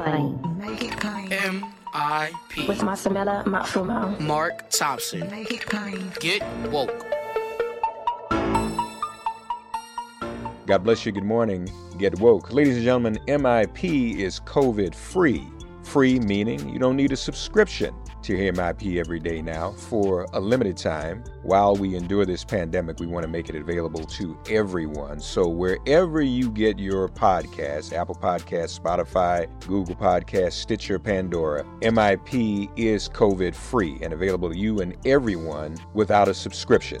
Is Make. Make it plain. M.I.P. With Masamela Matfumo. Mark Thompson. Make it plain. Get woke. God bless you. Good morning. Get woke. Ladies and gentlemen, MIP is COVID free. Free meaning you don't need a subscription to hear MIP every day now for a limited time. While we endure this pandemic, we want to make it available to everyone. So wherever you get your podcasts, Apple Podcasts, Spotify, Google Podcasts, Stitcher, Pandora, MIP is COVID free and available to you and everyone without a subscription.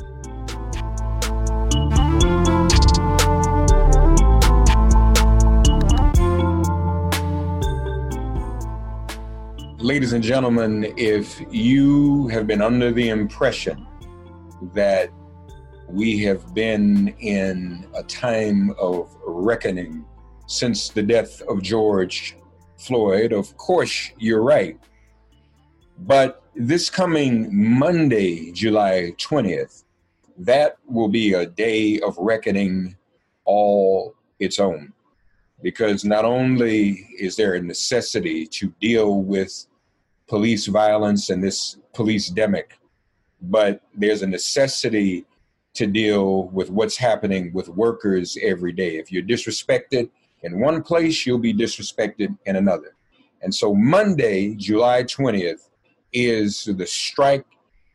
Ladies and gentlemen, if you have been under the impression that we have been in a time of reckoning since the death of George Floyd, of course you're right. But this coming Monday, July 20th, that will be a day of reckoning all its own. Because not only is there a necessity to deal with police violence and this police demic, but there's a necessity to deal with what's happening with workers every day. If you're disrespected in one place, you'll be disrespected in another. And so Monday, July 20th, is the strike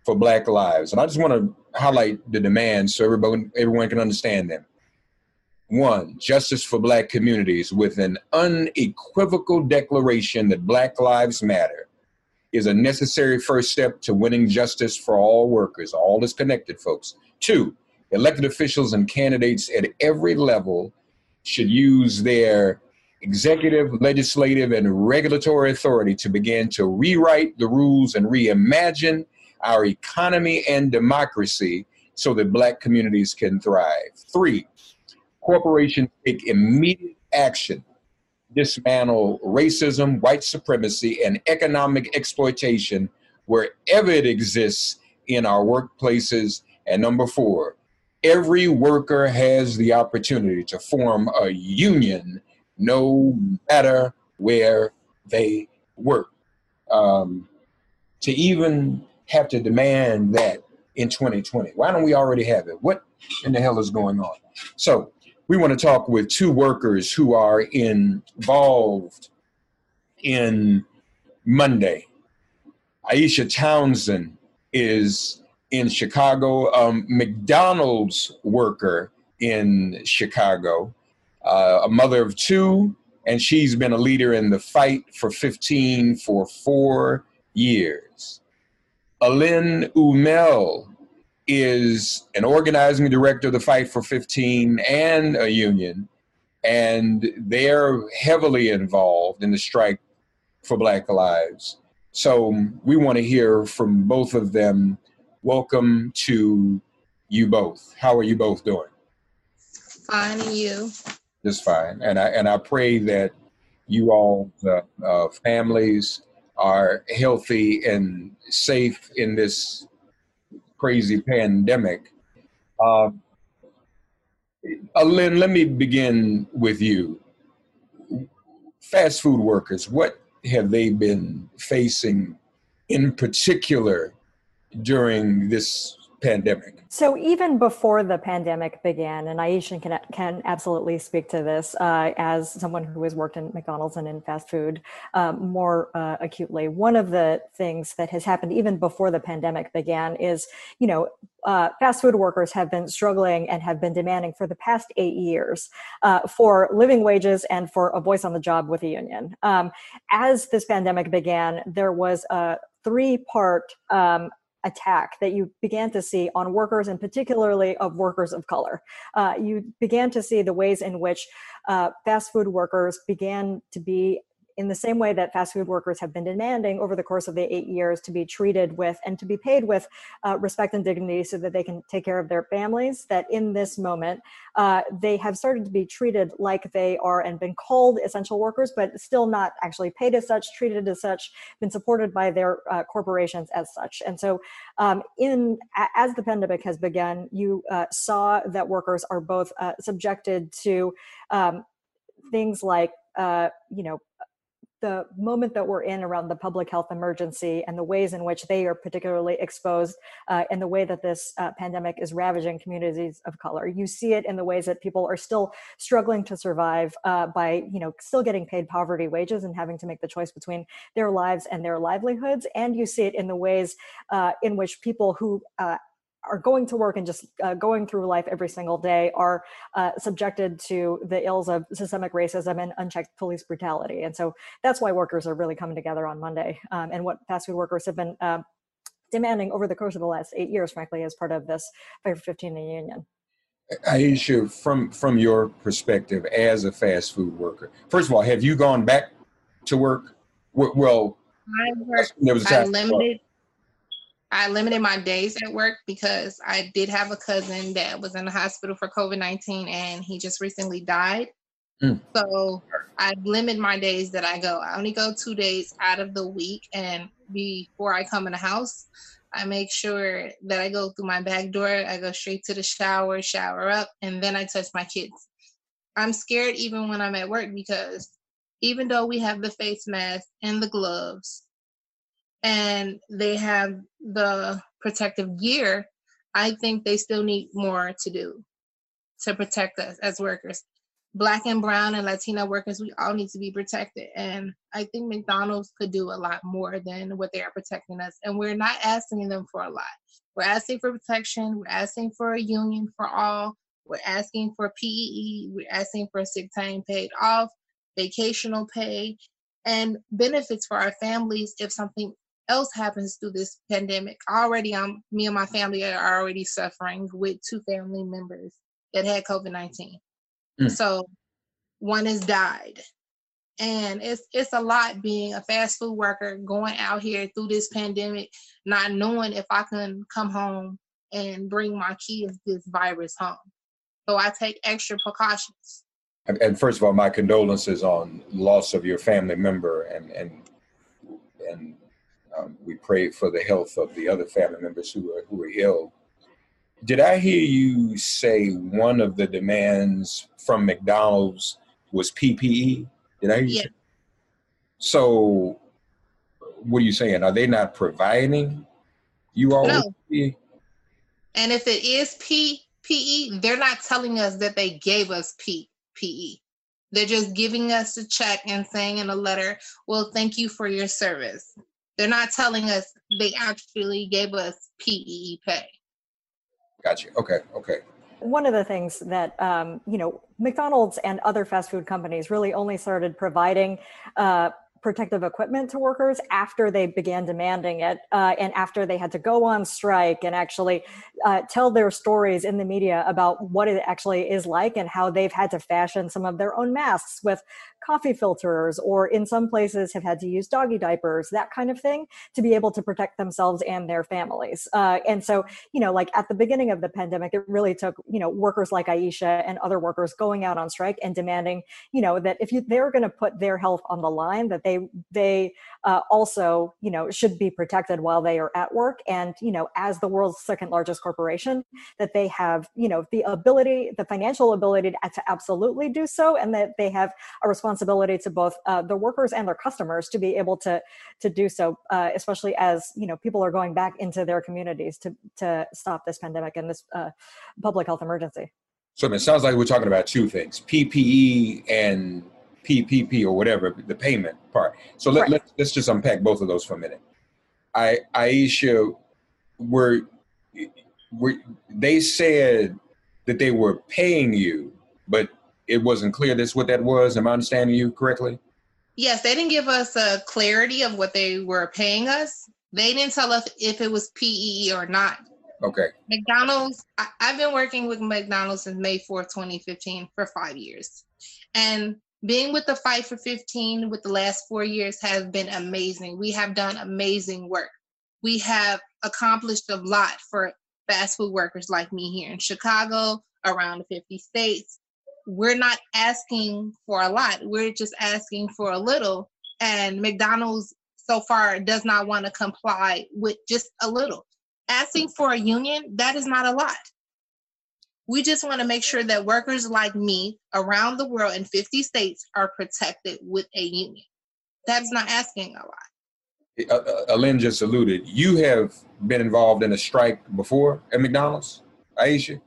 for Black Lives. And I just want to highlight the demands so everybody, everyone can understand them. One, justice for Black communities with an unequivocal declaration that Black Lives Matter is a necessary first step to winning justice for all workers. All is connected, folks. Two, elected officials and candidates at every level should use their executive, legislative, and regulatory authority to begin to rewrite the rules and reimagine our economy and democracy so that black communities can thrive. Three, corporations take immediate action dismantle racism, white supremacy, and economic exploitation wherever it exists in our workplaces. And number four, every worker has the opportunity to form a union no matter where they work. Um, to even have to demand that in 2020, why don't we already have it? What in the hell is going on? So, we want to talk with two workers who are involved in Monday. Aisha Townsend is in Chicago, um, McDonald's worker in Chicago, uh, a mother of two, and she's been a leader in the fight for 15 for four years. Allynn Umel is an organizing director of the Fight for 15 and a union, and they're heavily involved in the strike for Black Lives. So we want to hear from both of them. Welcome to you both. How are you both doing? Fine, and you? Just fine. And I and I pray that you all, uh, uh, families, are healthy and safe in this crazy pandemic. Uh, Lynn, let me begin with you. Fast food workers, what have they been facing in particular during this pandemic? So even before the pandemic began, and Aisha can, can absolutely speak to this uh, as someone who has worked in McDonald's and in fast food um, more uh, acutely. One of the things that has happened even before the pandemic began is, you know, uh, fast food workers have been struggling and have been demanding for the past eight years uh, for living wages and for a voice on the job with a union. Um, as this pandemic began, there was a three part um, attack that you began to see on workers and particularly of workers of color. Uh, you began to see the ways in which uh, fast food workers began to be in the same way that fast food workers have been demanding over the course of the eight years to be treated with and to be paid with uh, respect and dignity so that they can take care of their families, that in this moment, uh, they have started to be treated like they are and been called essential workers, but still not actually paid as such, treated as such, been supported by their uh, corporations as such. And so, um, in as the pandemic has begun, you uh, saw that workers are both uh, subjected to um, things like uh, you know the moment that we're in around the public health emergency and the ways in which they are particularly exposed uh, and the way that this uh, pandemic is ravaging communities of color. You see it in the ways that people are still struggling to survive uh, by, you know, still getting paid poverty wages and having to make the choice between their lives and their livelihoods. And you see it in the ways uh, in which people who uh, are going to work and just uh, going through life every single day are uh, subjected to the ills of systemic racism and unchecked police brutality. And so that's why workers are really coming together on Monday. Um, and what fast food workers have been uh, demanding over the course of the last eight years, frankly, as part of this Fight for 15 union. Aisha, from from your perspective as a fast food worker, first of all, have you gone back to work? Well, I work. There was a time I limited. I limited my days at work because I did have a cousin that was in the hospital for COVID 19 and he just recently died. Mm. So I limit my days that I go. I only go two days out of the week. And before I come in the house, I make sure that I go through my back door. I go straight to the shower, shower up, and then I touch my kids. I'm scared even when I'm at work because even though we have the face mask and the gloves, and they have the protective gear, I think they still need more to do to protect us as workers. Black and brown and Latina workers, we all need to be protected. And I think McDonald's could do a lot more than what they are protecting us. And we're not asking them for a lot. We're asking for protection. We're asking for a union for all. We're asking for PEE. We're asking for sick time paid off, vacational pay, and benefits for our families if something else happens through this pandemic. Already, I'm me and my family are already suffering with two family members that had COVID nineteen. Mm. So one has died, and it's it's a lot being a fast food worker going out here through this pandemic, not knowing if I can come home and bring my kids this virus home. So I take extra precautions. And, and first of all, my condolences on loss of your family member and and and um, we pray for the health of the other family members who are who are ill. Did I hear you say one of the demands from McDonald's was PPE? Did I hear yeah. you? So, what are you saying? Are they not providing you all? No. And if it is PPE, they're not telling us that they gave us PPE. They're just giving us a check and saying in a letter, well, thank you for your service. They're not telling us they actually gave us PEE pay. Gotcha. Okay. Okay. One of the things that um, you know McDonald's and other fast food companies really only started providing uh, protective equipment to workers after they began demanding it uh, and after they had to go on strike and actually uh, tell their stories in the media about what it actually is like and how they've had to fashion some of their own masks with coffee filters or in some places have had to use doggy diapers that kind of thing to be able to protect themselves and their families. Uh, and so you know like at the beginning of the pandemic it really took you know workers like aisha and other workers going out on strike and demanding you know that if you, they're going to put their health on the line that they they uh, also you know should be protected while they are at work. And you know as the world's second largest corporation that they have you know the ability the financial ability to, to absolutely do so and that they have a responsibility to both uh, the workers and their customers to be able to to do so uh, especially as you know people are going back into their communities to to stop this pandemic and this uh, public health emergency so it sounds like we're talking about two things ppe and PPP or whatever, the payment part. So let, right. let, let's just unpack both of those for a minute. I, Aisha, were, were they said that they were paying you, but it wasn't clear that's what that was. Am I understanding you correctly? Yes, they didn't give us a clarity of what they were paying us. They didn't tell us if it was PEE or not. Okay. McDonald's, I, have been working with McDonald's since May 4th, 2015 for five years. And being with the fight for 15 with the last four years has been amazing. We have done amazing work. We have accomplished a lot for fast food workers like me here in Chicago, around the 50 states. We're not asking for a lot, we're just asking for a little. And McDonald's so far does not want to comply with just a little. Asking for a union, that is not a lot. We just want to make sure that workers like me around the world in 50 states are protected with a union. That's not asking a lot. Uh, uh, Allynn just alluded, you have been involved in a strike before at McDonald's, Aisha?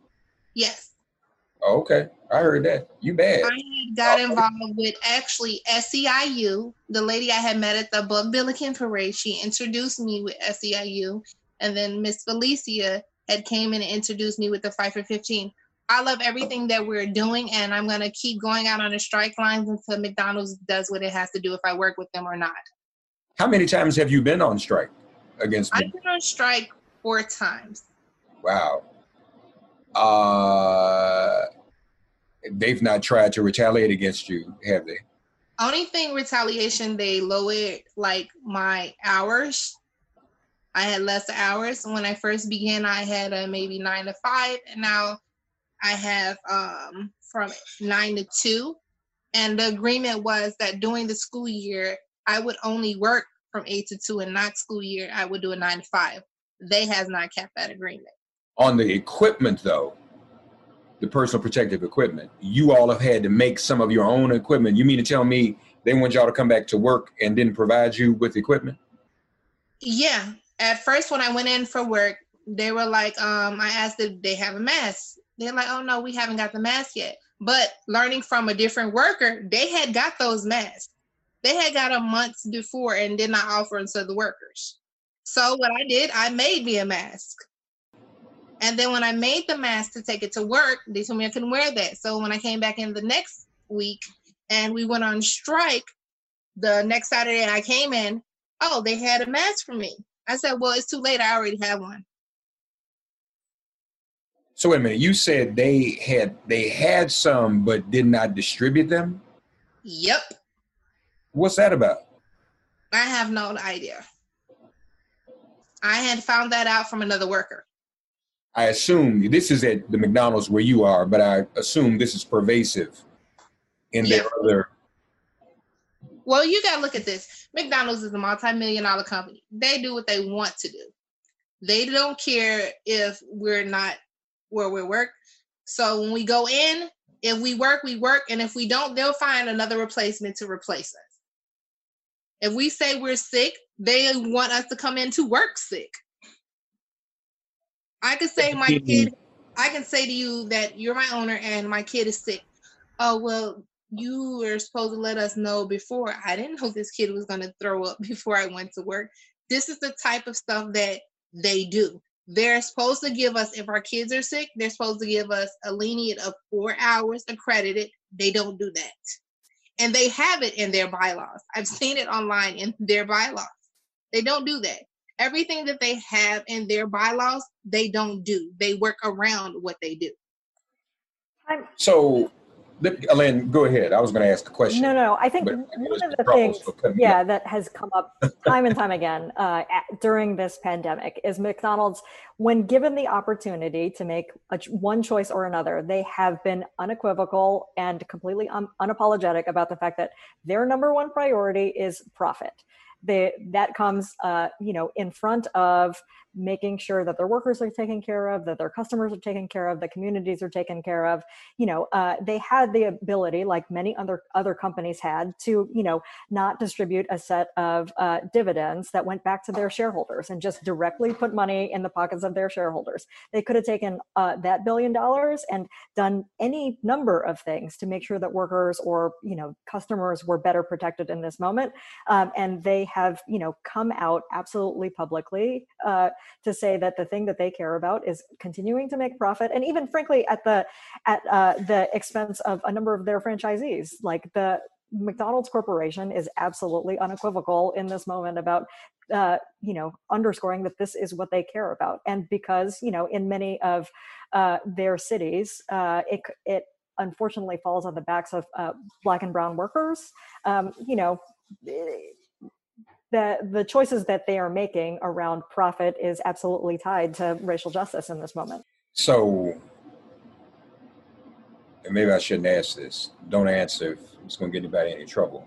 Yes. Oh, okay. I heard that. You bad. I got involved with actually SEIU. The lady I had met at the Bud Billiken parade, she introduced me with SEIU. And then Miss Felicia had came in and introduced me with the Fight for 15. I love everything that we're doing, and I'm going to keep going out on the strike lines until McDonald's does what it has to do if I work with them or not. How many times have you been on strike against me? I've been on strike four times. Wow. Uh, they've not tried to retaliate against you, have they? Only thing retaliation, they lowered like my hours I had less hours. When I first began, I had a maybe nine to five, and now I have um, from nine to two. And the agreement was that during the school year, I would only work from eight to two, and not school year, I would do a nine to five. They has not kept that agreement. On the equipment, though, the personal protective equipment, you all have had to make some of your own equipment. You mean to tell me they want y'all to come back to work and didn't provide you with equipment? Yeah, at first when I went in for work, they were like, um, I asked if they have a mask. They're like, oh no, we haven't got the mask yet. But learning from a different worker, they had got those masks. They had got them months before and did not offer them to the workers. So what I did, I made me a mask. And then when I made the mask to take it to work, they told me I couldn't wear that. So when I came back in the next week and we went on strike, the next Saturday I came in, oh, they had a mask for me. I said, well, it's too late. I already have one. So wait a minute. You said they had they had some but did not distribute them? Yep. What's that about? I have no idea. I had found that out from another worker. I assume this is at the McDonald's where you are, but I assume this is pervasive in yeah. their other well, you got to look at this. McDonald's is a multi-million dollar company. They do what they want to do. They don't care if we're not where we work. So when we go in, if we work, we work, and if we don't, they'll find another replacement to replace us. If we say we're sick, they want us to come in to work sick. I could say my kid, I can say to you that you're my owner and my kid is sick. Oh, well, you were supposed to let us know before. I didn't know this kid was going to throw up before I went to work. This is the type of stuff that they do. They're supposed to give us, if our kids are sick, they're supposed to give us a lenient of four hours accredited. They don't do that. And they have it in their bylaws. I've seen it online in their bylaws. They don't do that. Everything that they have in their bylaws, they don't do. They work around what they do. So Elaine, go ahead. I was going to ask a question. No, no, I think one of the things, yeah, that has come up time and time again uh, at, during this pandemic is McDonald's, when given the opportunity to make a, one choice or another, they have been unequivocal and completely un- unapologetic about the fact that their number one priority is profit. They, that comes, uh, you know, in front of making sure that their workers are taken care of, that their customers are taken care of, the communities are taken care of. You know, uh, they had the ability, like many other other companies had, to you know not distribute a set of uh, dividends that went back to their shareholders and just directly put money in the pockets of their shareholders. They could have taken uh, that billion dollars and done any number of things to make sure that workers or you know customers were better protected in this moment, um, and they have you know come out absolutely publicly uh, to say that the thing that they care about is continuing to make profit and even frankly at the at uh, the expense of a number of their franchisees like the McDonald's Corporation is absolutely unequivocal in this moment about, uh, you know, underscoring that this is what they care about. And because, you know, in many of uh, their cities, uh, it, it unfortunately falls on the backs of uh, black and brown workers. Um, you know, the the choices that they are making around profit is absolutely tied to racial justice in this moment. So, and maybe I shouldn't ask this. Don't answer if it's going to get anybody any trouble.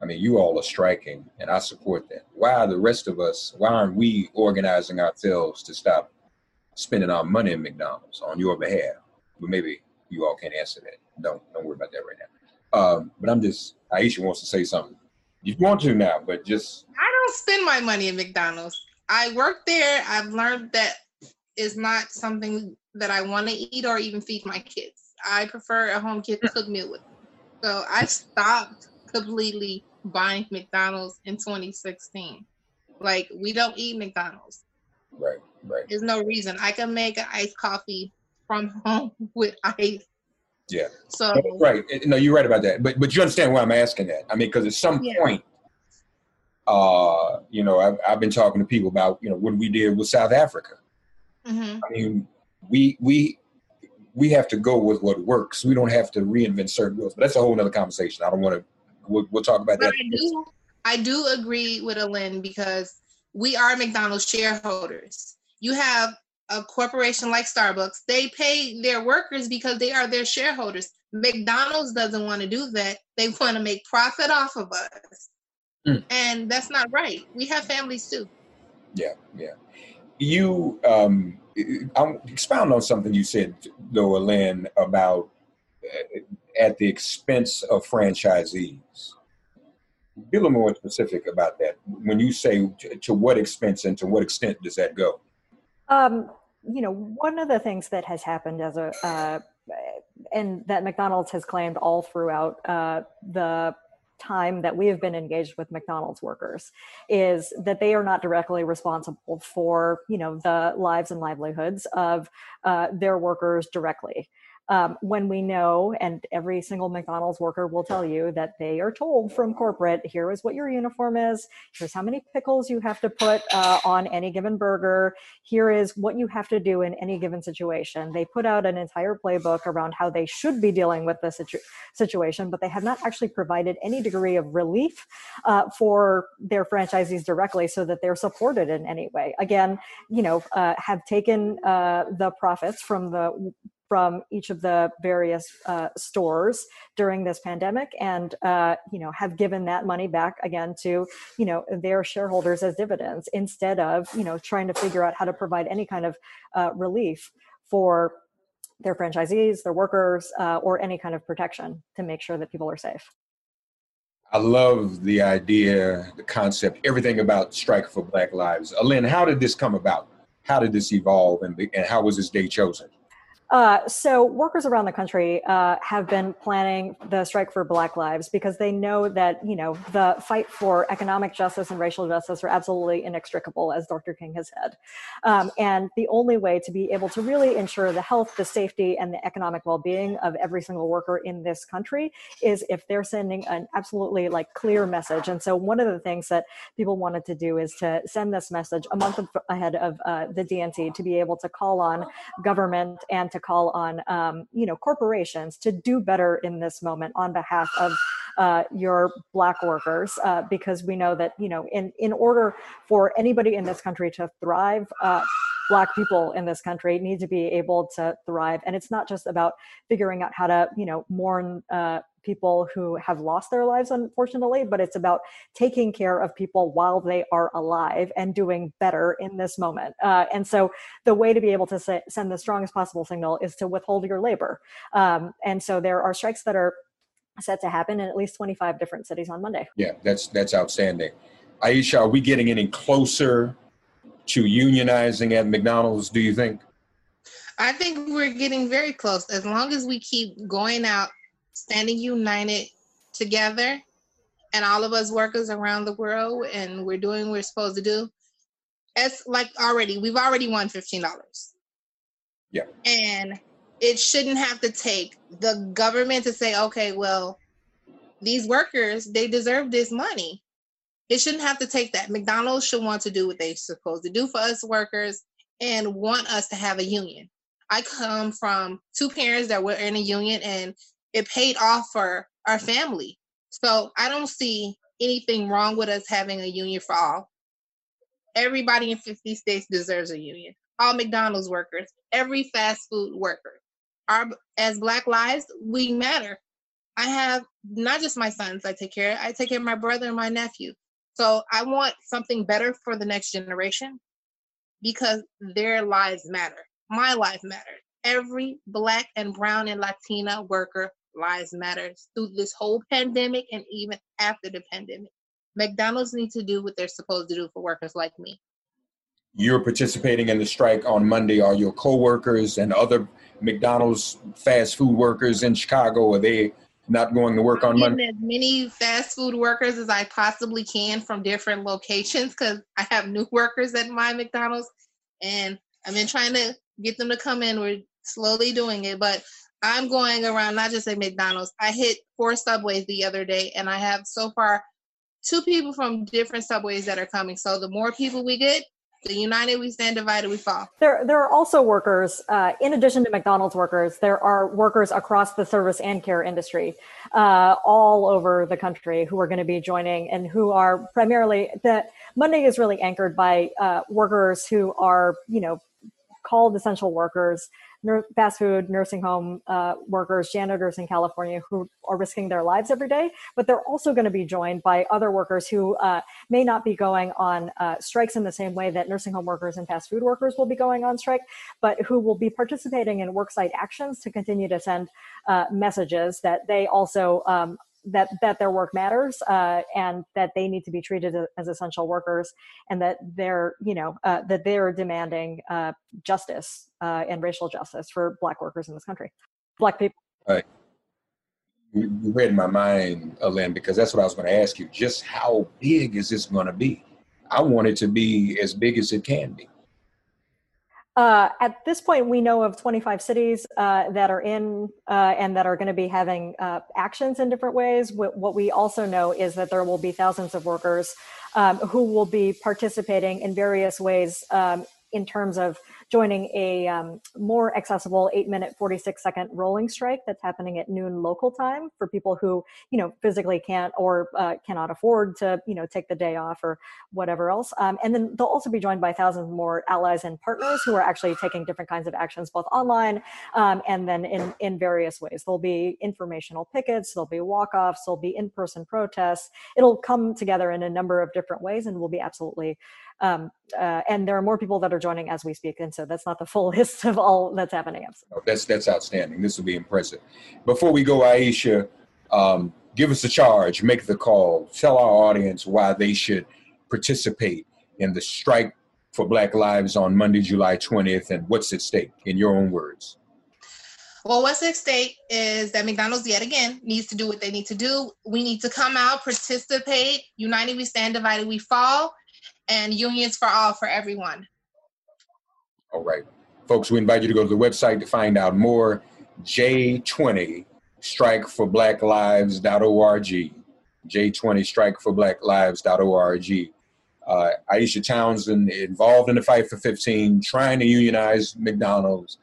I mean, you all are striking, and I support that. Why are the rest of us? Why aren't we organizing ourselves to stop spending our money in McDonald's on your behalf? But maybe you all can't answer that. Don't don't worry about that right now. Um, but I'm just Aisha wants to say something. You want to now, but just I don't spend my money in McDonald's. I work there. I've learned that is not something that I want to eat or even feed my kids. I prefer a home kid cooked meal with. Them. So I stopped completely buying McDonald's in 2016. Like we don't eat McDonald's. Right, right. There's no reason I can make an iced coffee from home with ice yeah. So right, no, you're right about that. But but you understand why I'm asking that? I mean, because at some yeah. point, uh, you know, I've I've been talking to people about you know what we did with South Africa. Mm-hmm. I mean, we we we have to go with what works. We don't have to reinvent certain rules. But that's a whole other conversation. I don't want to. We'll, we'll, talk about but that. I do. I do agree with Allynn because we are McDonald's shareholders. You have a corporation like Starbucks, they pay their workers because they are their shareholders. McDonald's doesn't want to do that. They want to make profit off of us. Mm. And that's not right. We have families too. Yeah, yeah. You um I'll expound on something you said though, Lynn, about uh, at the expense of franchisees. Be a little more specific about that. When you say to, to what expense and to what extent does that go? Um, you know, one of the things that has happened as a, uh, and that McDonald's has claimed all throughout uh, the time that we have been engaged with McDonald's workers is that they are not directly responsible for, you know, the lives and livelihoods of uh, their workers directly um, when we know, and every single McDonald's worker will tell you that they are told from corporate, here is what your uniform is, here's how many pickles you have to put uh, on any given burger, here is what you have to do in any given situation. They put out an entire playbook around how they should be dealing with the situ- situation, but they have not actually provided any degree of relief uh, for their franchisees directly so that they're supported in any way. Again, you know, uh, have taken uh, the profits from the from each of the various uh, stores during this pandemic and uh, you know have given that money back again to you know their shareholders as dividends instead of you know trying to figure out how to provide any kind of uh, relief for their franchisees their workers uh, or any kind of protection to make sure that people are safe I love the idea, the concept, everything about Strike for Black Lives. Allynn, how did this come about? How did this evolve and, and how was this day chosen? Uh, so, workers around the country uh, have been planning the strike for Black Lives because they know that you know the fight for economic justice and racial justice are absolutely inextricable, as Dr. King has said. Um, and the only way to be able to really ensure the health, the safety, and the economic well-being of every single worker in this country is if they're sending an absolutely like clear message. And so, one of the things that people wanted to do is to send this message a month ahead of uh, the DNC to be able to call on government and to to call on um, you know corporations to do better in this moment on behalf of uh, your black workers uh, because we know that you know in in order for anybody in this country to thrive uh, black people in this country need to be able to thrive. And it's not just about figuring out how to you know mourn uh, people who have lost their lives unfortunately but it's about taking care of people while they are alive and doing better in this moment. Uh, and so the way to be able to say, send the strongest possible signal is to withhold your labor. Um, and so there are strikes that are set to happen in at least 25 different cities on monday. Yeah that's that's outstanding. Aisha are we getting any closer to unionizing at McDonald's, do you think? I think we're getting very close. As long as we keep going out, standing united together, and all of us workers around the world, and we're doing what we're supposed to do. It's like already, we've already won $15. Yeah. And it shouldn't have to take the government to say, okay, well, these workers, they deserve this money. It shouldn't have to take that. McDonald's should want to do what they're supposed to do for us workers and want us to have a union. I come from two parents that were in a union and it paid off for our family. So I don't see anything wrong with us having a union for all. Everybody in 50 states deserves a union. All McDonald's workers, every fast food worker. Our as Black lives, we matter. I have not just my sons I take care of, I take care of my brother and my nephew. So I want something better for the next generation because their lives matter. My life matters. Every black and brown and Latina worker lives matters through this whole pandemic and even after the pandemic. McDonald's need to do what they're supposed to do for workers like me. You're participating in the strike on Monday. Are your coworkers and other McDonald's fast food workers in Chicago are they not going to work I'm on Monday? As many fast food workers as I possibly can from different locations because I have new workers at my McDonald's, and I've been trying to get them to come in. We're slowly doing it, but I'm going around not just at McDonald's. I hit four subways the other day, and I have so far two people from different subways that are coming. So the more people we get, the united we stand, divided we fall. There, there are also workers, uh, in addition to McDonald's workers, there are workers across the service and care industry, uh, all over the country who are going to be joining and who are primarily the Monday is really anchored by uh, workers who are, you know, called essential workers fast food, nursing home uh, workers, janitors in California who are risking their lives every day, but they're also going to be joined by other workers who uh, may not be going on uh, strikes in the same way that nursing home workers and fast food workers will be going on strike, but who will be participating in worksite actions to continue to send uh, messages that they also um, that that their work matters uh, and that they need to be treated as essential workers and that they're you know uh, that they're demanding uh, justice uh, and racial justice for black workers in this country. Black people right. You read my mind Allynn, because that's what i was going to ask you. Just how big is this going to be? I want it to be as big as it can be uh, at this point, we know of 25 cities uh, that are in uh, and that are going to be having uh, actions in different ways. What we also know is that there will be thousands of workers um, who will be participating in various ways um, in terms of joining a um, more accessible eight minute, 46 second rolling strike that's happening at noon local time for people who, you know, physically can't or uh, cannot afford to, you know, take the day off or whatever else. Um, and then they'll also be joined by thousands more allies and partners who are actually taking different kinds of actions, both online um, and then in, in various ways. There'll be informational pickets, there'll be walk offs, there'll be in person protests. It'll come together in a number of different ways and will be absolutely um, uh, and there are more people that are joining as we speak and so that's not the full list of all that's happening oh, that's that's outstanding this will be impressive before we go aisha um, give us a charge make the call tell our audience why they should participate in the strike for black lives on monday july 20th and what's at stake in your own words Well, what's at stake is that McDonald's yet again needs to do what they need to do. We need to come out, participate. United we stand, divided we fall, and unions for all for everyone. All right. Folks, we invite you to go to the website to find out more. J20 strike for black lives.org. J20 strike for black lives.org. Uh, Aisha Townsend involved in the fight for 15, trying to unionize McDonald's,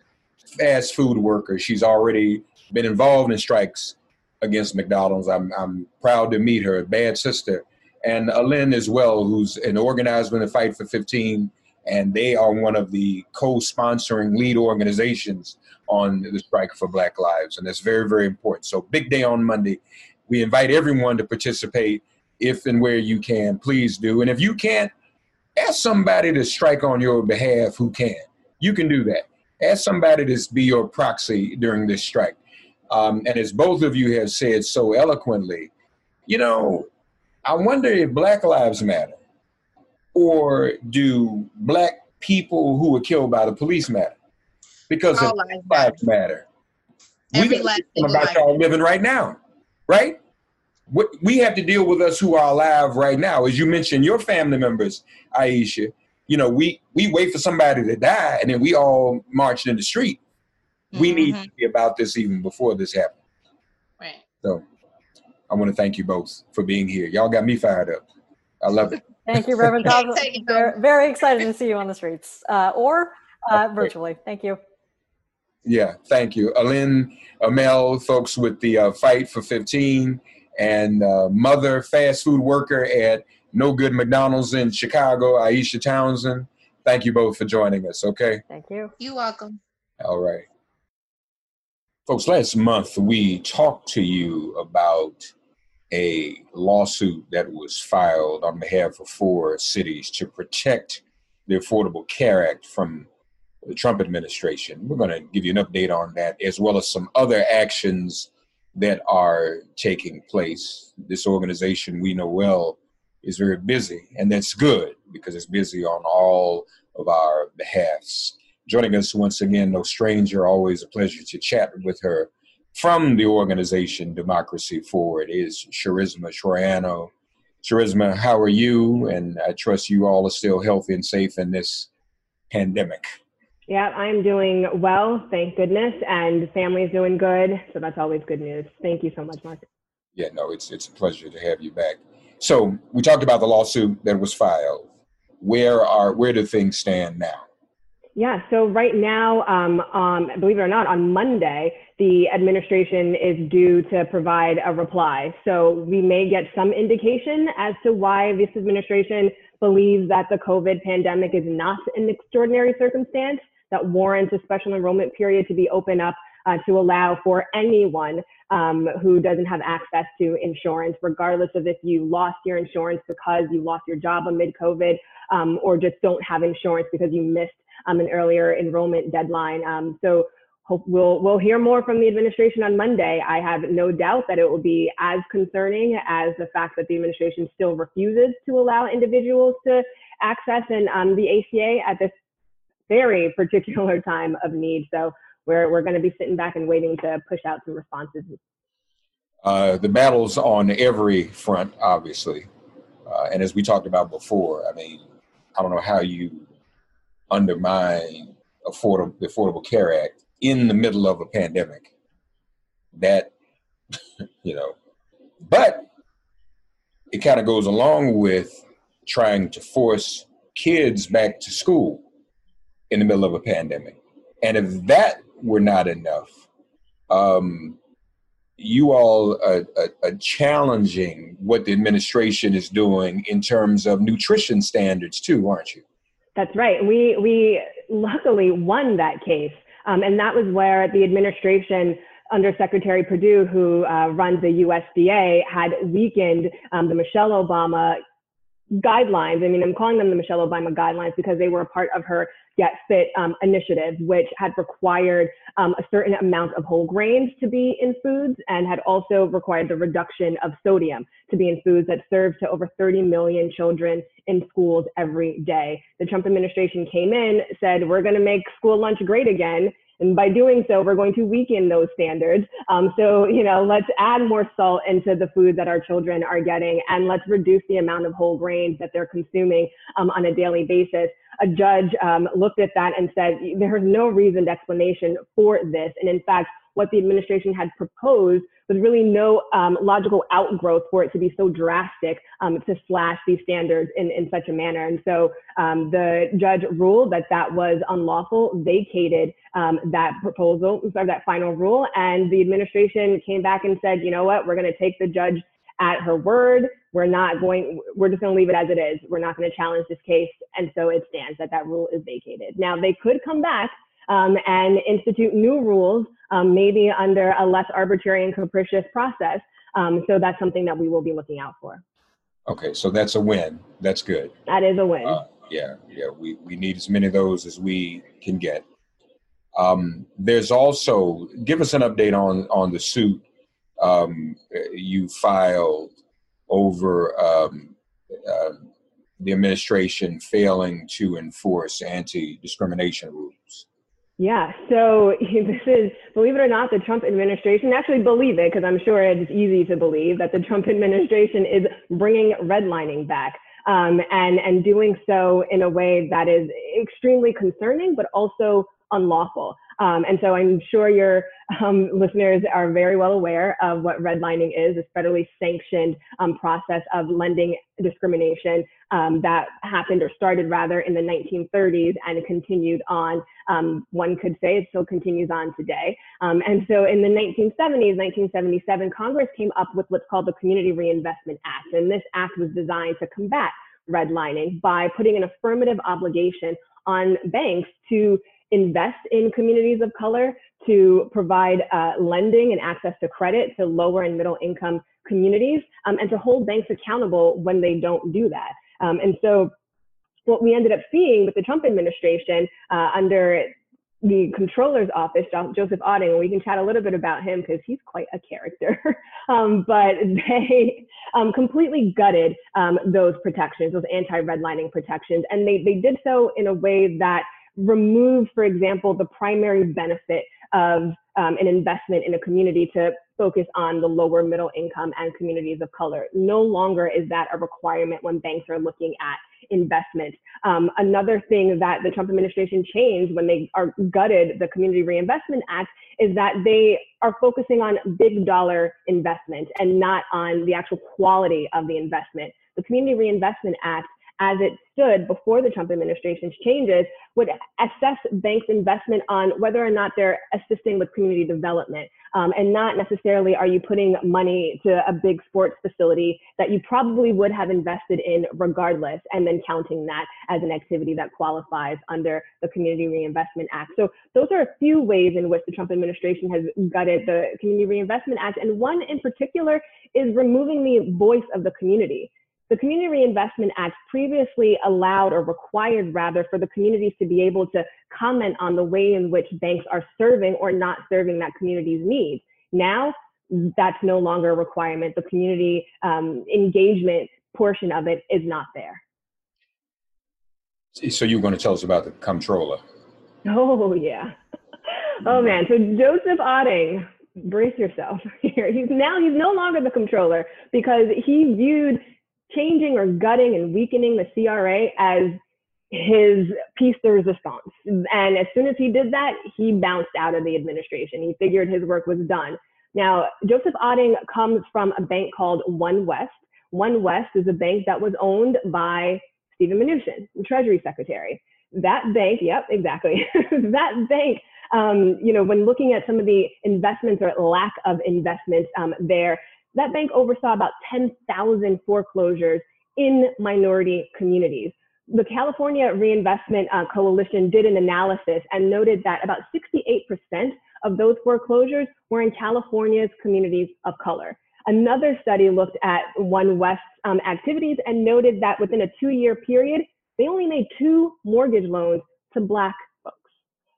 fast food worker. She's already been involved in strikes against McDonald's. I'm, I'm proud to meet her, bad sister. And Allynn as well, who's an organizer in the fight for 15 and they are one of the co-sponsoring lead organizations on the strike for black lives and that's very very important. So big day on monday. We invite everyone to participate if and where you can. Please do. And if you can't ask somebody to strike on your behalf who can. You can do that. Ask somebody to be your proxy during this strike. Um, and as both of you have said so eloquently you know i wonder if black lives matter or do black people who were killed by the police matter? Because All lives matter. Every we got about y'all living right now, right? We have to deal with us who are alive right now. As you mentioned, your family members, Aisha. You know, we we wait for somebody to die, and then we all march in the street. We mm-hmm. need to be about this even before this happens. Right. So, I want to thank you both for being here. Y'all got me fired up. I love it. Thank you, Reverend Thompson. very, very, excited to see you on the streets uh, or uh, virtually. Thank you. Yeah, thank you. Allynn Umel, folks with the uh, Fight for 15, and uh, mother, fast food worker at No Good McDonald's in Chicago, Aisha Townsend. Thank you both for joining us, okay? Thank you. You're welcome. All right. Folks, last month we talked to you about a lawsuit that was filed on behalf of four cities to protect the Affordable Care Act from the Trump administration. We're going to give you an update on that, as well as some other actions that are taking place. This organization we know well is very busy, and that's good because it's busy on all of our behalfs. Joining us once again, no stranger, always a pleasure to chat with her from the organization Democracy Forward is Charisma Troiano. Charisma, how are you? And I trust you all are still healthy and safe in this pandemic. Yeah, I'm doing well, thank goodness, and family's doing good. So that's always good news. Thank you so much, Mark. Yeah, no, it's it's a pleasure to have you back. So we talked about the lawsuit that was filed. Where are where do things stand now? Yeah, so right now, um, um, believe it or not, on Monday, the administration is due to provide a reply. So we may get some indication as to why this administration believes that the COVID pandemic is not an extraordinary circumstance that warrants a special enrollment period to be open up uh, to allow for anyone um, who doesn't have access to insurance, regardless of if you lost your insurance because you lost your job amid COVID um, or just don't have insurance because you missed um, an earlier enrollment deadline. Um, so hope we'll we'll hear more from the administration on Monday. I have no doubt that it will be as concerning as the fact that the administration still refuses to allow individuals to access and um, the ACA at this very particular time of need. So we're we're going to be sitting back and waiting to push out some responses. Uh, the battles on every front, obviously, uh, and as we talked about before, I mean, I don't know how you undermine affordable, the Affordable Care Act in the middle of a pandemic. That, you know, but it kind of goes along with trying to force kids back to school in the middle of a pandemic. And if that were not enough, um, you all are, are, are, challenging what the administration is doing in terms of nutrition standards too, aren't you? That's right. We we luckily won that case, um, and that was where the administration under Secretary Perdue, who uh, runs the USDA, had weakened um, the Michelle Obama guidelines. I mean, I'm calling them the Michelle Obama guidelines because they were a part of her Get Fit um, initiative, which had required um, a certain amount of whole grains to be in foods and had also required the reduction of sodium to be in foods that served to over 30 million children in schools every day. The Trump administration came in, said, we're going to make school lunch great again. And by doing so, we're going to weaken those standards. Um, so, you know, let's add more salt into the food that our children are getting and let's reduce the amount of whole grains that they're consuming um, on a daily basis. A judge um, looked at that and said, there's no reasoned explanation for this. And in fact, what the administration had proposed was really no um, logical outgrowth for it to be so drastic um, to slash these standards in, in such a manner. And so um, the judge ruled that that was unlawful, vacated um, that proposal, sorry, that final rule. And the administration came back and said, you know what, we're going to take the judge at her word. We're not going, we're just going to leave it as it is. We're not going to challenge this case. And so it stands that that rule is vacated. Now, they could come back um, and institute new rules, um, maybe under a less arbitrary and capricious process. Um, so that's something that we will be looking out for. Okay, so that's a win. That's good. That is a win. Uh, yeah, yeah. We, we need as many of those as we can get. Um, there's also give us an update on on the suit um, you filed over um, uh, the administration failing to enforce anti-discrimination rules. Yeah, so this is, believe it or not, the Trump administration, actually believe it, because I'm sure it's easy to believe that the Trump administration is bringing redlining back. Um, and, and doing so in a way that is extremely concerning, but also unlawful. Um, and so I'm sure your um, listeners are very well aware of what redlining is, this federally sanctioned um, process of lending discrimination um, that happened or started rather in the 1930s and continued on. Um, one could say it still continues on today. Um, and so in the 1970s, 1977, Congress came up with what's called the Community Reinvestment Act. And this act was designed to combat redlining by putting an affirmative obligation on banks to invest in communities of color, to provide uh, lending and access to credit to lower and middle income communities, um, and to hold banks accountable when they don't do that. Um, and so what we ended up seeing with the Trump administration uh, under the comptroller's office, Joseph Otting, and we can chat a little bit about him because he's quite a character. um, but they um, completely gutted um, those protections, those anti-redlining protections, and they they did so in a way that remove, for example, the primary benefit of um, an investment in a community to focus on the lower middle income and communities of color. No longer is that a requirement when banks are looking at investment. Um, another thing that the Trump administration changed when they are gutted the Community Reinvestment Act is that they are focusing on big dollar investment and not on the actual quality of the investment. The Community Reinvestment Act as it stood before the Trump administration's changes would assess banks' investment on whether or not they're assisting with community development um, and not necessarily are you putting money to a big sports facility that you probably would have invested in regardless and then counting that as an activity that qualifies under the Community Reinvestment Act. So those are a few ways in which the Trump administration has gutted the Community Reinvestment Act. And one in particular is removing the voice of the community. The Community Reinvestment Act previously allowed or required rather for the communities to be able to comment on the way in which banks are serving or not serving that community's needs. Now, that's no longer a requirement. The community um, engagement portion of it is not there. So you're going to tell us about the comptroller? Oh yeah. Oh man. So Joseph Otting, brace yourself here. He's now he's no longer the comptroller because he viewed changing or gutting and weakening the CRA as his piece de resistance. And as soon as he did that, he bounced out of the administration. He figured his work was done. Now, Joseph Otting comes from a bank called OneWest. One West is a bank that was owned by Steven Mnuchin, the Treasury Secretary. That bank, yep, exactly. that bank, um, you know, when looking at some of the investments or lack of investments um, there, that bank oversaw about 10,000 foreclosures in minority communities. The California Reinvestment uh, Coalition did an analysis and noted that about 68% of those foreclosures were in California's communities of color. Another study looked at OneWest um, activities and noted that within a two year period, they only made two mortgage loans to Black folks.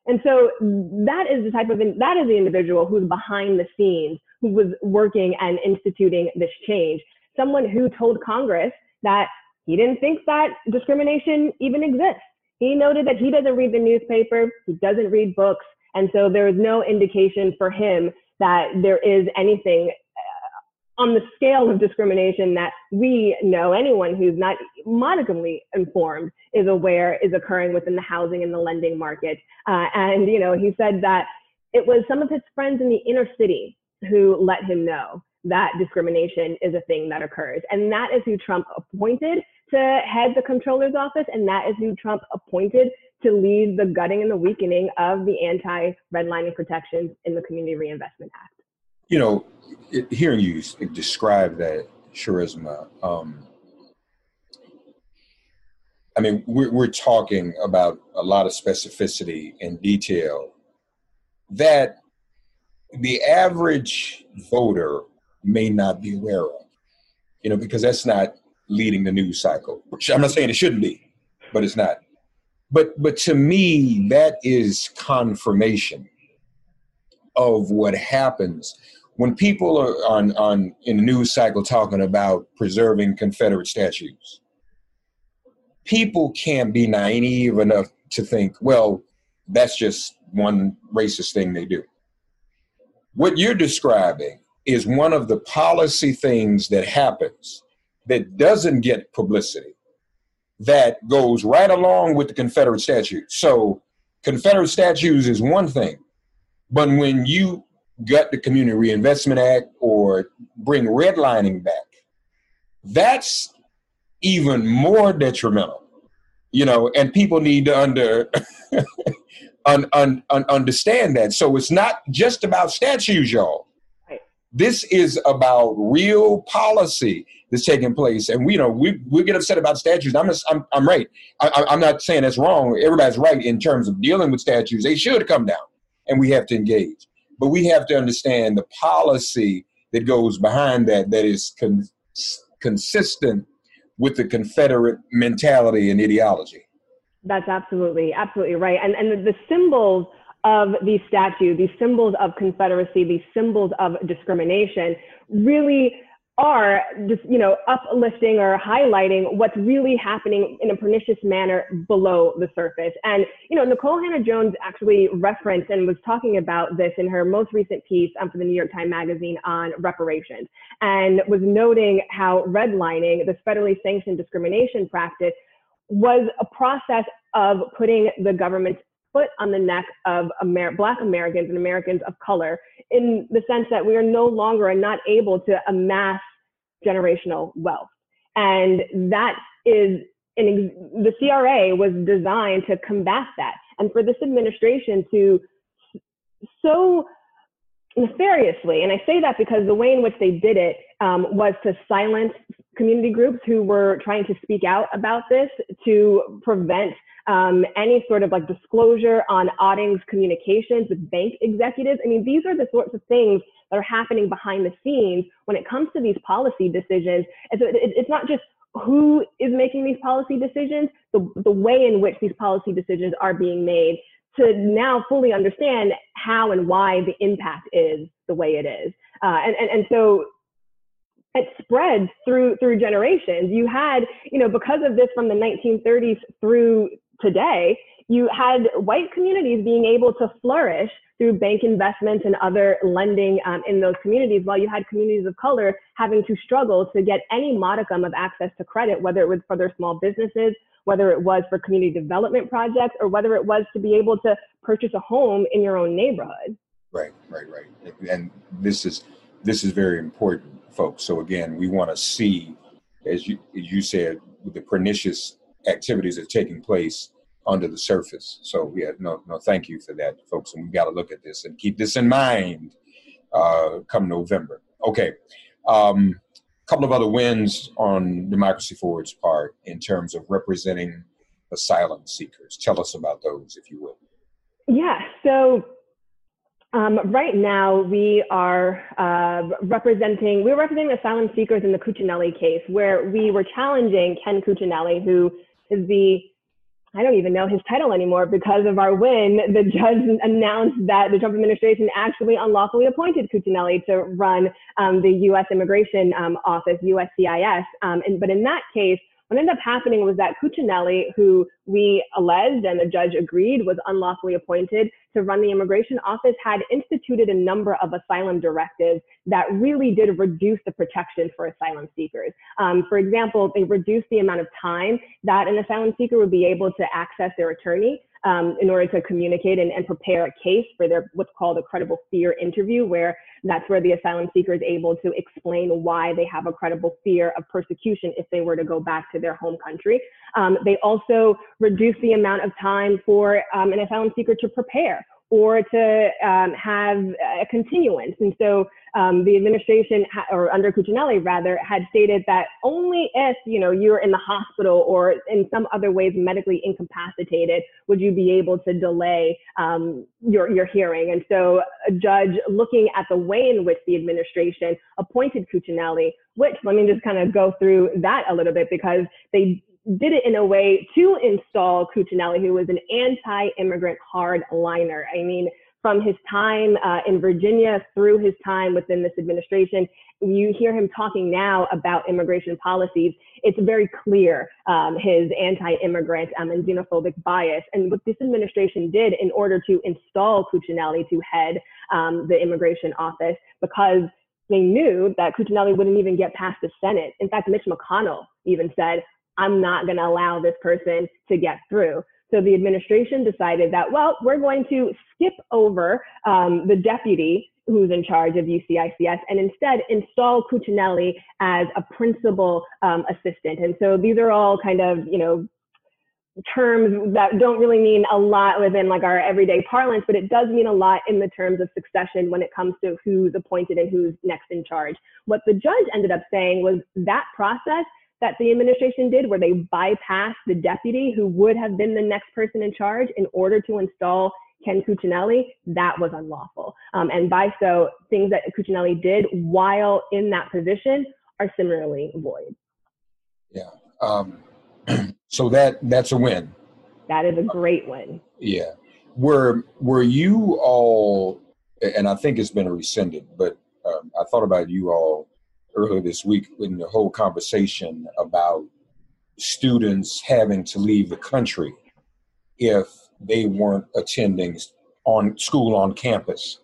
And so that is the type of, that is the individual who's behind the scenes who was working and instituting this change. Someone who told Congress that he didn't think that discrimination even exists. He noted that he doesn't read the newspaper, he doesn't read books, And so there is no indication for him that there is anything uh, on the scale of discrimination that we know anyone who's not modicumly informed is aware is occurring within the housing and the lending market. Uh, and, you know, he said that it was some of his friends in the inner city who let him know that discrimination is a thing that occurs. And that is who Trump appointed to head the comptroller's office. And that is who Trump appointed to lead the gutting and the weakening of the anti redlining protections in the Community Reinvestment Act. You know, it, hearing you describe that, Charisma, um, I mean, we're, we're talking about a lot of specificity and detail that the average voter may not be aware of, you know, because that's not leading the news cycle. I'm not saying it shouldn't be, but it's not. But but to me, that is confirmation of what happens when people are on, on in the news cycle talking about preserving Confederate statues. People can't be naive enough to think, well, that's just one racist thing they do. What you're describing is one of the policy things that happens that doesn't get publicity that goes right along with the Confederate statues. So Confederate statues is one thing, but when you gut the Community Reinvestment Act or bring redlining back, that's even more detrimental. You know, and people need to under un, un, un, understand that. So it's not just about statues, y'all. This is about real policy that's taking place. And we you know we we get upset about statues. I'm just, I'm I'm right. I, I'm not saying that's wrong. Everybody's right in terms of dealing with statues. They should come down, and we have to engage. But we have to understand the policy that goes behind that that is con- consistent with the Confederate mentality and ideology. That's absolutely, absolutely right. And and the symbols of these statues, these symbols of Confederacy, these symbols of discrimination, really are just you know uplifting or highlighting what's really happening in a pernicious manner below the surface and you know Nikole Hannah-Jones actually referenced and was talking about this in her most recent piece um, for the new york times magazine on reparations and was noting how redlining this federally sanctioned discrimination practice was a process of putting the government's foot on the neck of Amer- Black Americans and Americans of color in the sense that we are no longer and not able to amass generational wealth. And that is an, the CRA was designed to combat that. And for this administration to so nefariously, and I say that because the way in which they did it um, was to silence community groups who were trying to speak out about this to prevent um, any sort of like disclosure on Otting's communications with bank executives. I mean, these are the sorts of things that are happening behind the scenes when it comes to these policy decisions. And so it, it's not just who is making these policy decisions, the, the way in which these policy decisions are being made to now fully understand how and why the impact is the way it is. Uh, and, and, and so it spreads through through generations. You had, you know, because of this from the 1930s through today, you had white communities being able to flourish through bank investments and other lending um, in those communities, while you had communities of color having to struggle to get any modicum of access to credit, whether it was for their small businesses, whether it was for community development projects, or whether it was to be able to purchase a home in your own neighborhood. Right, right, right. And this is this is very important, folks. So again, we want to see, as you as you said, the pernicious activities that are taking place under the surface. So yeah, no, no, thank you for that, folks. And we got to look at this and keep this in mind uh, come November. Okay, a um, couple of other wins on Democracy Forward's part in terms of representing asylum seekers. Tell us about those, if you would. Yeah. So um, right now, we are uh, representing we're representing asylum seekers in the Cuccinelli case, where we were challenging Ken Cuccinelli, who is the I don't even know his title anymore because of our win. The judge announced that the Trump administration actually unlawfully appointed Cuccinelli to run um, the U.S. Immigration um, Office, USCIS. Um, and, but in that case, what ended up happening was that Cuccinelli, who we alleged and the judge agreed was unlawfully appointed to run the immigration office, had instituted a number of asylum directives that really did reduce the protection for asylum seekers. Um, for example, they reduced the amount of time that an asylum seeker would be able to access their attorney um, in order to communicate and, and, prepare a case for their what's called a credible fear interview, where that's where the asylum seeker is able to explain why they have a credible fear of persecution if they were to go back to their home country. Um, they also reduce the amount of time for um, an asylum seeker to prepare or to um, have a continuance. And so um, the administration, or under Cuccinelli rather, had stated that only if you know you're in the hospital or in some other ways medically incapacitated would you be able to delay um, your your hearing. And so a judge looking at the way in which the administration appointed Cuccinelli, which let me just kind of go through that a little bit because they did it in a way to install Cuccinelli, who was an anti-immigrant hardliner. I mean, from his time uh, in Virginia through his time within this administration, you hear him talking now about immigration policies. It's very clear um, his anti-immigrant um, and xenophobic bias. And what this administration did in order to install Cuccinelli to head um, the immigration office, because they knew that Cuccinelli wouldn't even get past the Senate. In fact, Mitch McConnell even said, I'm not going to allow this person to get through. So the administration decided that, well, we're going to skip over um, the deputy who's in charge of USCIS and instead install Cuccinelli as a principal um, assistant. And so these are all kind of, you know, terms that don't really mean a lot within like our everyday parlance, but it does mean a lot in the terms of succession when it comes to who's appointed and who's next in charge. What the judge ended up saying was that process that the administration did where they bypassed the deputy who would have been the next person in charge in order to install Ken Cuccinelli, that was unlawful. Um, and by so, things that Cuccinelli did while in that position are similarly void. Yeah. Um, so that that's a win. That is a great win. Yeah. Were were you all, and I think it's been rescinded, but um, I thought about you all earlier this week in the whole conversation about students having to leave the country if they weren't attending on school on campus.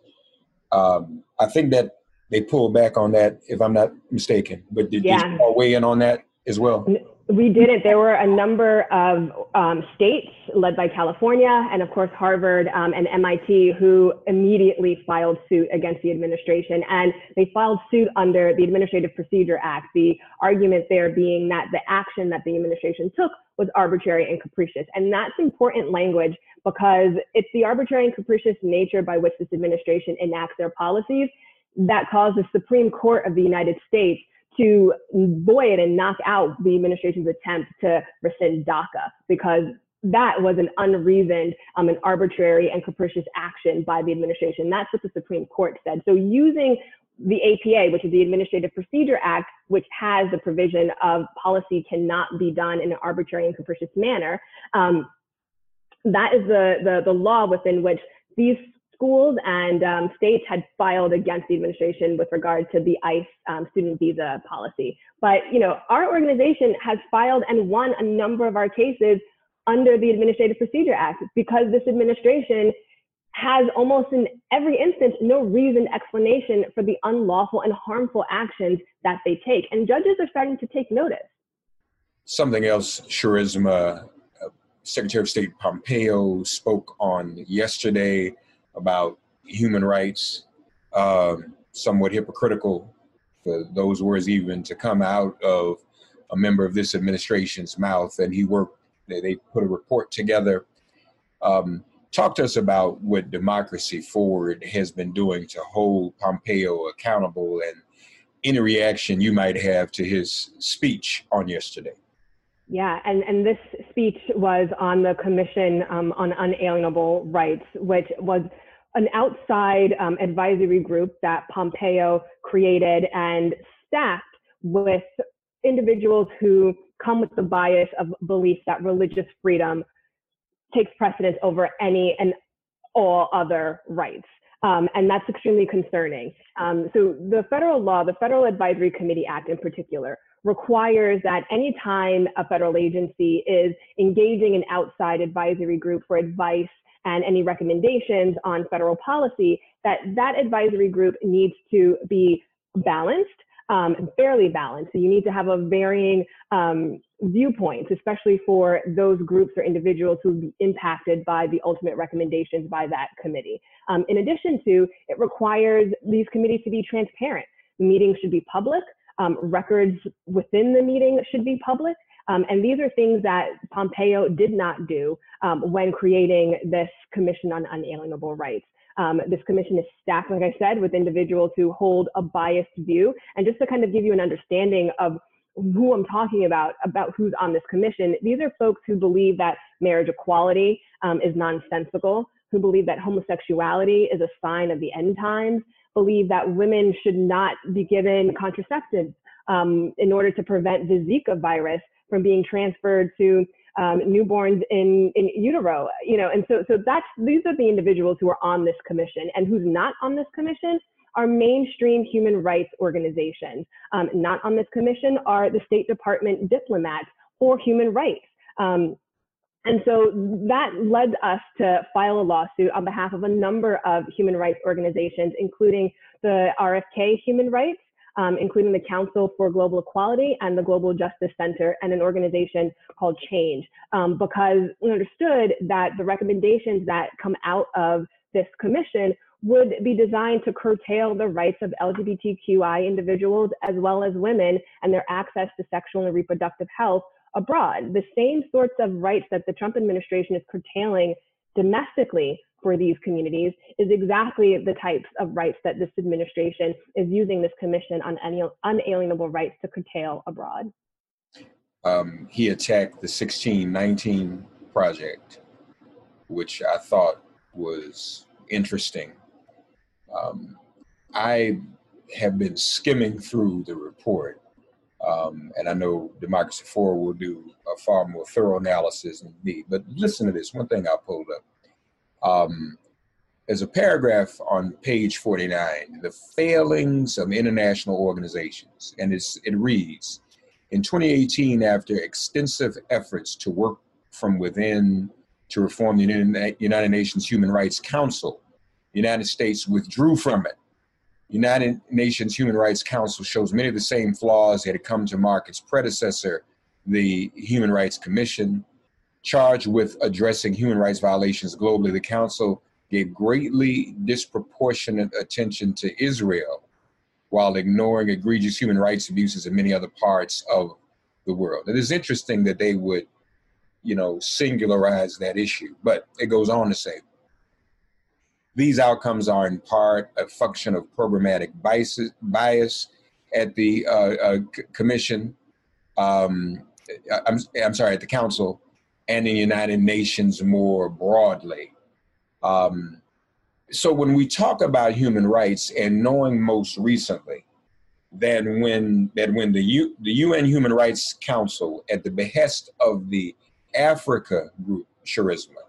Um, I think that they pulled back on that, if I'm not mistaken. But did, yeah. you weigh in on that as well? We didn't. There were a number of um, states led by California and, of course, Harvard um, and MIT who immediately filed suit against the administration. And they filed suit under the Administrative Procedure Act, the argument there being that the action that the administration took was arbitrary and capricious. And that's important language because it's the arbitrary and capricious nature by which this administration enacts their policies that caused the Supreme Court of the United States to void and knock out the administration's attempt to rescind DACA because that was an unreasoned, um, an arbitrary and capricious action by the administration. That's what the Supreme Court said. So using the APA, which is the Administrative Procedure Act, which has the provision of policy cannot be done in an arbitrary and capricious manner, um, that is the, the, the law within which these schools and um, states had filed against the administration with regard to the ICE um, student visa policy. But you know, our organization has filed and won a number of our cases under the Administrative Procedure Act because this administration has almost in every instance no reasoned explanation for the unlawful and harmful actions that they take. And judges are starting to take notice. Something else, Charisma, uh, Secretary of State Pompeo spoke on yesterday about human rights, um, somewhat hypocritical for those words even to come out of a member of this administration's mouth. And he worked, they put a report together. Um, talk to us about what Democracy Forward has been doing to hold Pompeo accountable and any reaction you might have to his speech on yesterday. Yeah, and, and this speech was on the Commission um, on Unalienable Rights, which was an outside um, advisory group that Pompeo created and staffed with individuals who come with the bias of belief that religious freedom takes precedence over any and all other rights. Um, and that's extremely concerning. Um, so the federal law, the Federal Advisory Committee Act in particular, requires that any time a federal agency is engaging an outside advisory group for advice and any recommendations on federal policy, that that advisory group needs to be balanced um, fairly balanced. So you need to have a varying um, viewpoints, especially for those groups or individuals who will be impacted by the ultimate recommendations by that committee. Um, in addition to, it requires these committees to be transparent. The meetings should be public. Um, records within the meeting should be public. Um, and these are things that Pompeo did not do um, when creating this Commission on Unalienable Rights. Um, this commission is staffed, like I said, with individuals who hold a biased view. And just to kind of give you an understanding of who I'm talking about, about who's on this commission, these are folks who believe that marriage equality um, is nonsensical, who believe that homosexuality is a sign of the end times, believe that women should not be given contraceptives um, in order to prevent the Zika virus from being transferred to um, newborns in, in utero, you know, and so, so that's, these are the individuals who are on this commission and who's not on this commission are mainstream human rights organizations. Um, not on this commission are the State Department diplomats for human rights. Um, and so that led us to file a lawsuit on behalf of a number of human rights organizations, including the RFK Human Rights, um, including the Council for Global Equality and the Global Justice Center and an organization called Change, um, because we understood that the recommendations that come out of this commission would be designed to curtail the rights of LGBTQI individuals as well as women and their access to sexual and reproductive health abroad. The same sorts of rights that the Trump administration is curtailing domestically for these communities is exactly the types of rights that this administration is using this commission on unalienable rights to curtail abroad. Um, he attacked the 1619 project, which I thought was interesting. Um, I have been skimming through the report, um, and I know Democracy Forward will do a far more thorough analysis than me. But listen to this one thing I pulled up um, there's a paragraph on page 49, the failings of international organizations, and it reads, in 2018, after extensive efforts to work from within to reform the United Nations Human Rights Council, the United States withdrew from it. United Nations Human Rights Council shows many of the same flaws that had come to mark its predecessor, the Human Rights Commission, charged with addressing human rights violations globally, the Council gave greatly disproportionate attention to Israel while ignoring egregious human rights abuses in many other parts of the world. It is interesting that they would, you know, singularize that issue, but it goes on to say these outcomes are in part a function of programmatic bias, bias at the uh, uh, commission. Um, I'm, I'm sorry, at the council, and the United Nations more broadly. Um, so when we talk about human rights and knowing most recently that when that when the U, the UN Human Rights Council, at the behest of the Africa group Charisma,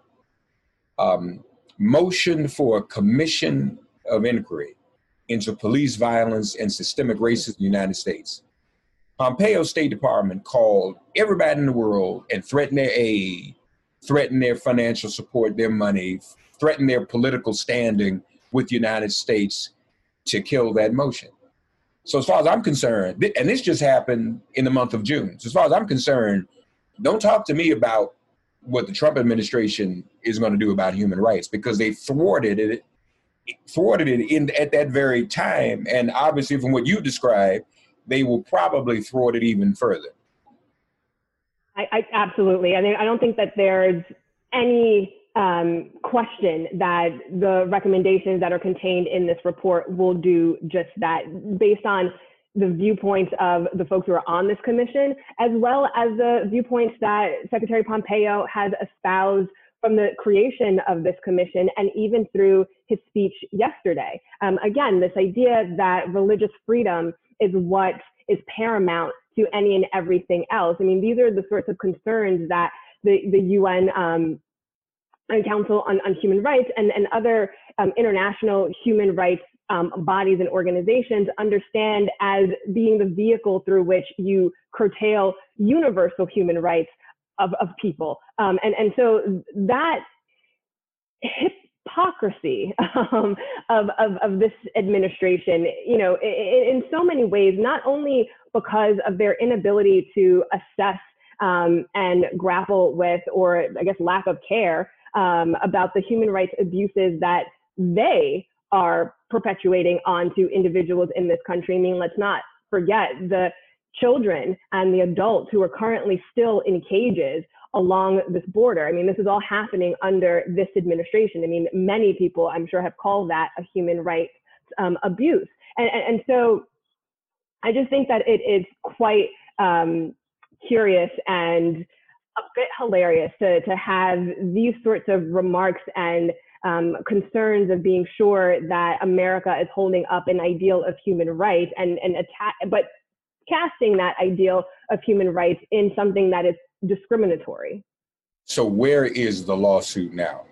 um, motioned for a commission of inquiry into police violence and systemic racism in the United States, Pompeo's State Department called everybody in the world and threatened their aid, threatened their financial support, their money, threatened their political standing with the United States to kill that motion. So, as far as I'm concerned, and this just happened in the month of June. So, as far as I'm concerned, don't talk to me about what the Trump administration is going to do about human rights because they thwarted it, thwarted it in at that very time. And obviously, from what you described, they will probably thwart it even further. I, I absolutely. I mean, I don't think that there's any um, question that the recommendations that are contained in this report will do just that, based on the viewpoints of the folks who are on this commission, as well as the viewpoints that Secretary Pompeo has espoused from the creation of this commission and even through his speech yesterday. Um, again, this idea that religious freedom is what is paramount to any and everything else. I mean, these are the sorts of concerns that the, the UN um, Council on, on Human Rights and, and other um, international human rights um, bodies and organizations understand as being the vehicle through which you curtail universal human rights of, of people. Um, and, and so that hypocrisy um, of, of, of, this administration, you know, in, in, so many ways, not only because of their inability to assess um, and grapple with, or I guess lack of care um, about the human rights abuses that they are perpetuating onto individuals in this country. I mean, let's not forget the children and the adults who are currently still in cages along this border. I mean, this is all happening under this administration. I mean, many people, I'm sure, have called that a human rights um, abuse. And, and, and, so I just think that it is quite um, curious and a bit hilarious to, to have these sorts of remarks and um, concerns of being sure that America is holding up an ideal of human rights and, and attack, but casting that ideal of human rights in something that is discriminatory. So, where is the lawsuit now?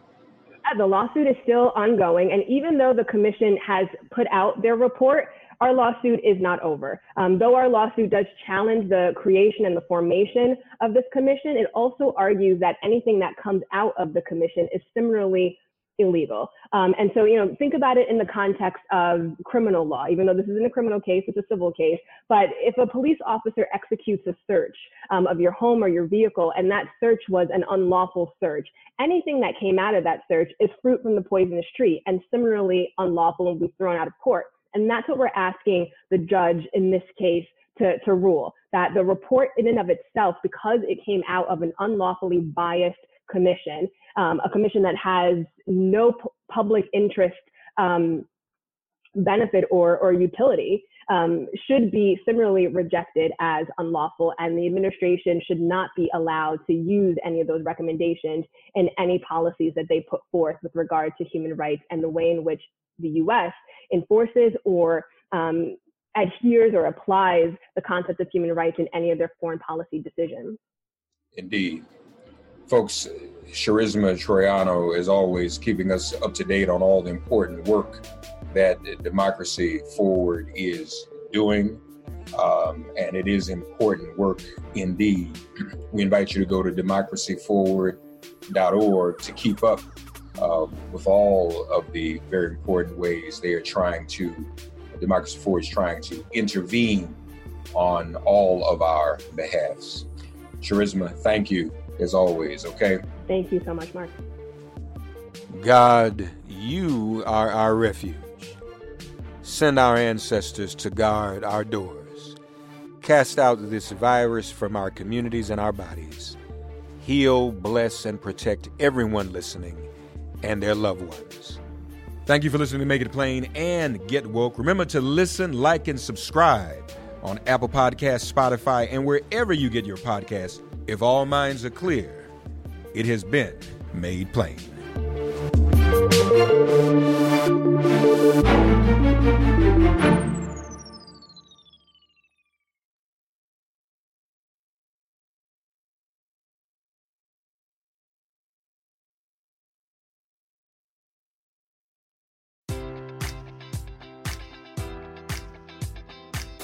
Uh, the lawsuit is still ongoing. And even though the commission has put out their report, our lawsuit is not over. Um, though our lawsuit does challenge the creation and the formation of this commission, it also argues that anything that comes out of the commission is similarly illegal. Um, and so, you know, think about it in the context of criminal law, even though this isn't a criminal case, it's a civil case. But if a police officer executes a search um, of your home or your vehicle, and that search was an unlawful search, anything that came out of that search is fruit from the poisonous tree and similarly unlawful and will be thrown out of court. And that's what we're asking the judge in this case to, to rule that the report in and of itself, because it came out of an unlawfully biased commission, um, a commission that has no public interest um, benefit or, or utility, um, should be similarly rejected as unlawful, and the administration should not be allowed to use any of those recommendations in any policies that they put forth with regard to human rights and the way in which the US enforces or um, adheres or applies the concept of human rights in any of their foreign policy decisions. Indeed. Folks, Charisma Troiano is always keeping us up to date on all the important work that Democracy Forward is doing. Um, and it is important work indeed. We invite you to go to democracyforward.org to keep up uh, with all of the very important ways they are trying to, Democracy Forward is trying to intervene on all of our behalfs. Charisma, thank you as always, okay? Thank you so much, Mark. God, you are our refuge. Send our ancestors to guard our doors. Cast out this virus from our communities and our bodies. Heal, bless, and protect everyone listening and their loved ones. Thank you for listening to Make It Plain and Get Woke. Remember to listen, like, and subscribe on Apple Podcasts, Spotify, and wherever you get your podcasts. If all minds are clear, it has been made plain.